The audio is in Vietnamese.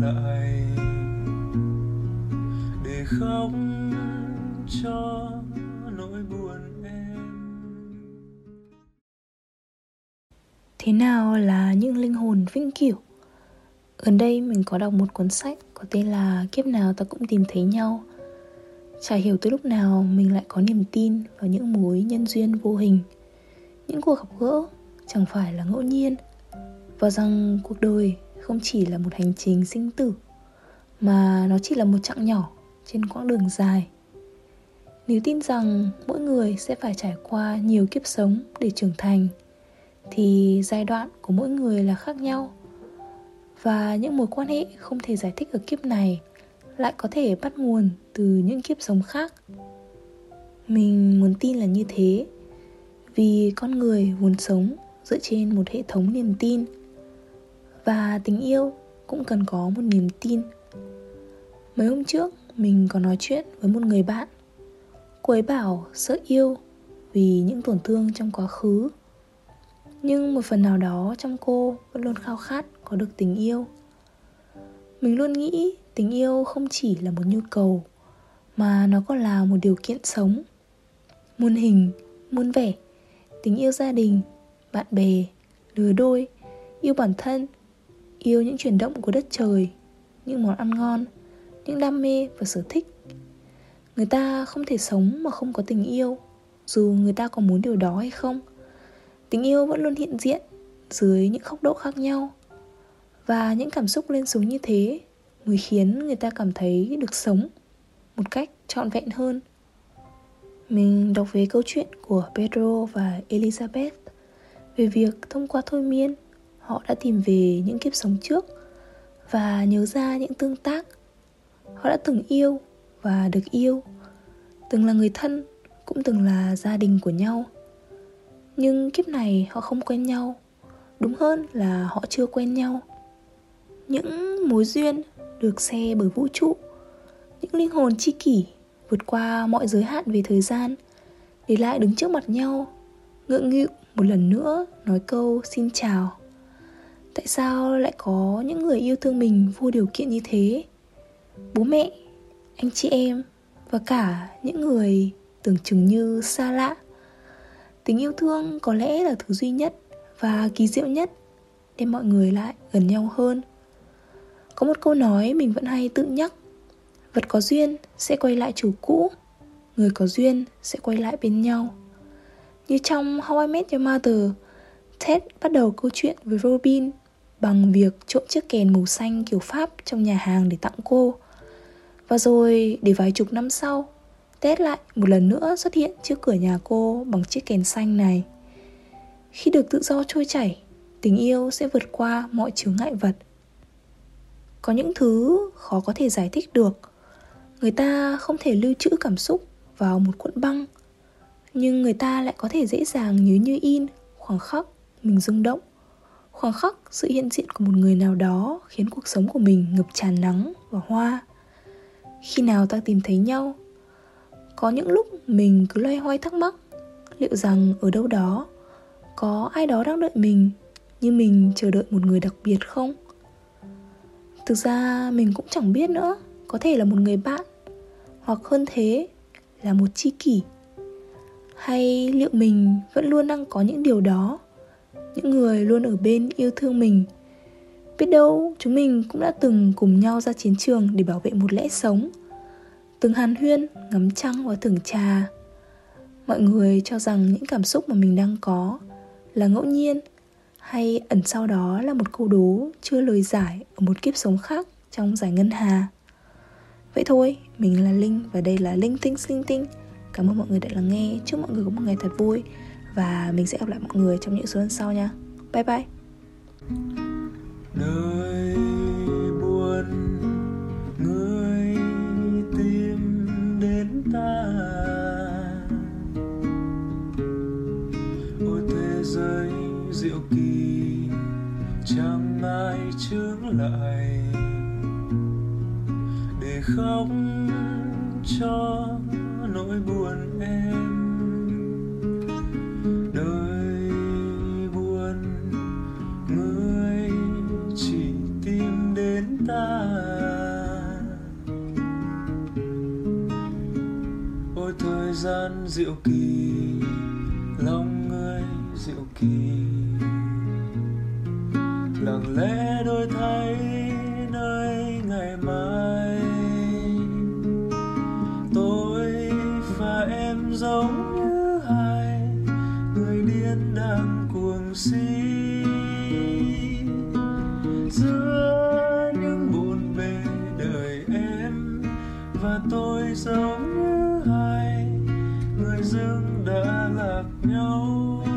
lại để khóc cho nỗi buồn em. Thế nào là những linh hồn vĩnh cửu? Gần đây mình có đọc một cuốn sách có tên là kiếp nào ta cũng tìm thấy nhau. Chả hiểu từ lúc nào mình lại có niềm tin vào những mối nhân duyên vô hình. Những cuộc gặp gỡ chẳng phải là ngẫu nhiên. Và rằng cuộc đời không chỉ là một hành trình sinh tử, mà nó chỉ là một chặng nhỏ trên quãng đường dài. Nếu tin rằng mỗi người sẽ phải trải qua nhiều kiếp sống để trưởng thành, thì giai đoạn của mỗi người là khác nhau. Và những mối quan hệ không thể giải thích ở kiếp này lại có thể bắt nguồn từ những kiếp sống khác. Mình muốn tin là như thế, vì con người muốn sống dựa trên một hệ thống niềm tin và tình yêu cũng cần có một niềm tin. Mấy hôm trước, mình có nói chuyện với một người bạn. Cô ấy bảo sợ yêu vì những tổn thương trong quá khứ. Nhưng một phần nào đó trong cô vẫn luôn khao khát có được tình yêu. Mình luôn nghĩ tình yêu không chỉ là một nhu cầu, mà nó còn là một điều kiện sống. Muôn hình, muôn vẻ, tình yêu gia đình, bạn bè, lứa đôi, yêu bản thân yêu những chuyển động của đất trời, những món ăn ngon, những đam mê và sở thích. Người ta không thể sống mà không có tình yêu, dù người ta có muốn điều đó hay không. Tình yêu vẫn luôn hiện diện dưới những góc độ khác nhau. Và những cảm xúc lên xuống như thế mới khiến người ta cảm thấy được sống một cách trọn vẹn hơn. Mình đọc về câu chuyện của pedro và elizabeth về việc thông qua thôi miên họ đã tìm về những kiếp sống trước và nhớ ra những tương tác. Họ đã từng yêu và được yêu, từng là người thân cũng từng là gia đình của nhau. Nhưng kiếp này họ không quen nhau, đúng hơn là họ chưa quen nhau. Những mối duyên được xe bởi vũ trụ, những linh hồn chi kỷ vượt qua mọi giới hạn về thời gian, để lại đứng trước mặt nhau, ngượng nghịu một lần nữa nói câu xin chào tại sao lại có những người yêu thương mình vô điều kiện như thế? Bố mẹ, anh chị em và cả những người tưởng chừng như xa lạ. Tình yêu thương có lẽ là thứ duy nhất và kỳ diệu nhất đem mọi người lại gần nhau hơn. Có một câu nói mình vẫn hay tự nhắc, vật có duyên sẽ quay lại chủ cũ, người có duyên sẽ quay lại bên nhau. Như trong How I Met Your Mother, Ted bắt đầu câu chuyện với Robin bằng việc trộm chiếc kèn màu xanh kiểu Pháp trong nhà hàng để tặng cô. Và rồi để vài chục năm sau, tết lại một lần nữa xuất hiện trước cửa nhà cô bằng chiếc kèn xanh này. Khi được tự do trôi chảy, tình yêu sẽ vượt qua mọi chướng ngại vật. Có những thứ khó có thể giải thích được. Người ta không thể lưu trữ cảm xúc vào một cuộn băng, nhưng người ta lại có thể dễ dàng nhớ như in khoảng khắc mình rung động khoảng khắc sự hiện diện của một người nào đó khiến cuộc sống của mình ngập tràn nắng và hoa. Khi nào ta tìm thấy nhau, có những lúc mình cứ loay hoay thắc mắc liệu rằng ở đâu đó có ai đó đang đợi mình như mình chờ đợi một người đặc biệt không? Thực ra mình cũng chẳng biết nữa, có thể là một người bạn, hoặc hơn thế là một tri kỷ. Hay liệu mình vẫn luôn đang có những điều đó những người luôn ở bên yêu thương mình. Biết đâu chúng mình cũng đã từng cùng nhau ra chiến trường để bảo vệ một lẽ sống. Từng hàn huyên, ngắm trăng và thưởng trà. Mọi người cho rằng những cảm xúc mà mình đang có là ngẫu nhiên, hay ẩn sau đó là một câu đố chưa lời giải ở một kiếp sống khác trong giải ngân hà. Vậy thôi, mình là linh và đây là linh tinh linh tinh. Cảm ơn mọi người đã lắng nghe. Chúc mọi người có một ngày thật vui và mình sẽ gặp lại mọi người trong những số lần sau nha. Bye bye. Nơi buồn người tìm đến ta. Ôi, thế giới diệu kỳ chẳng ai chướng lại. Để khóc cho nỗi buồn em. Diệu kỳ, lòng người diệu kỳ. Lặng lẽ đôi thay nơi ngày mai, tôi và em giống như hai người điên đang cuồng si giữa những buồn bề đời em và tôi giống như hai dương dưng đã lạc nhau.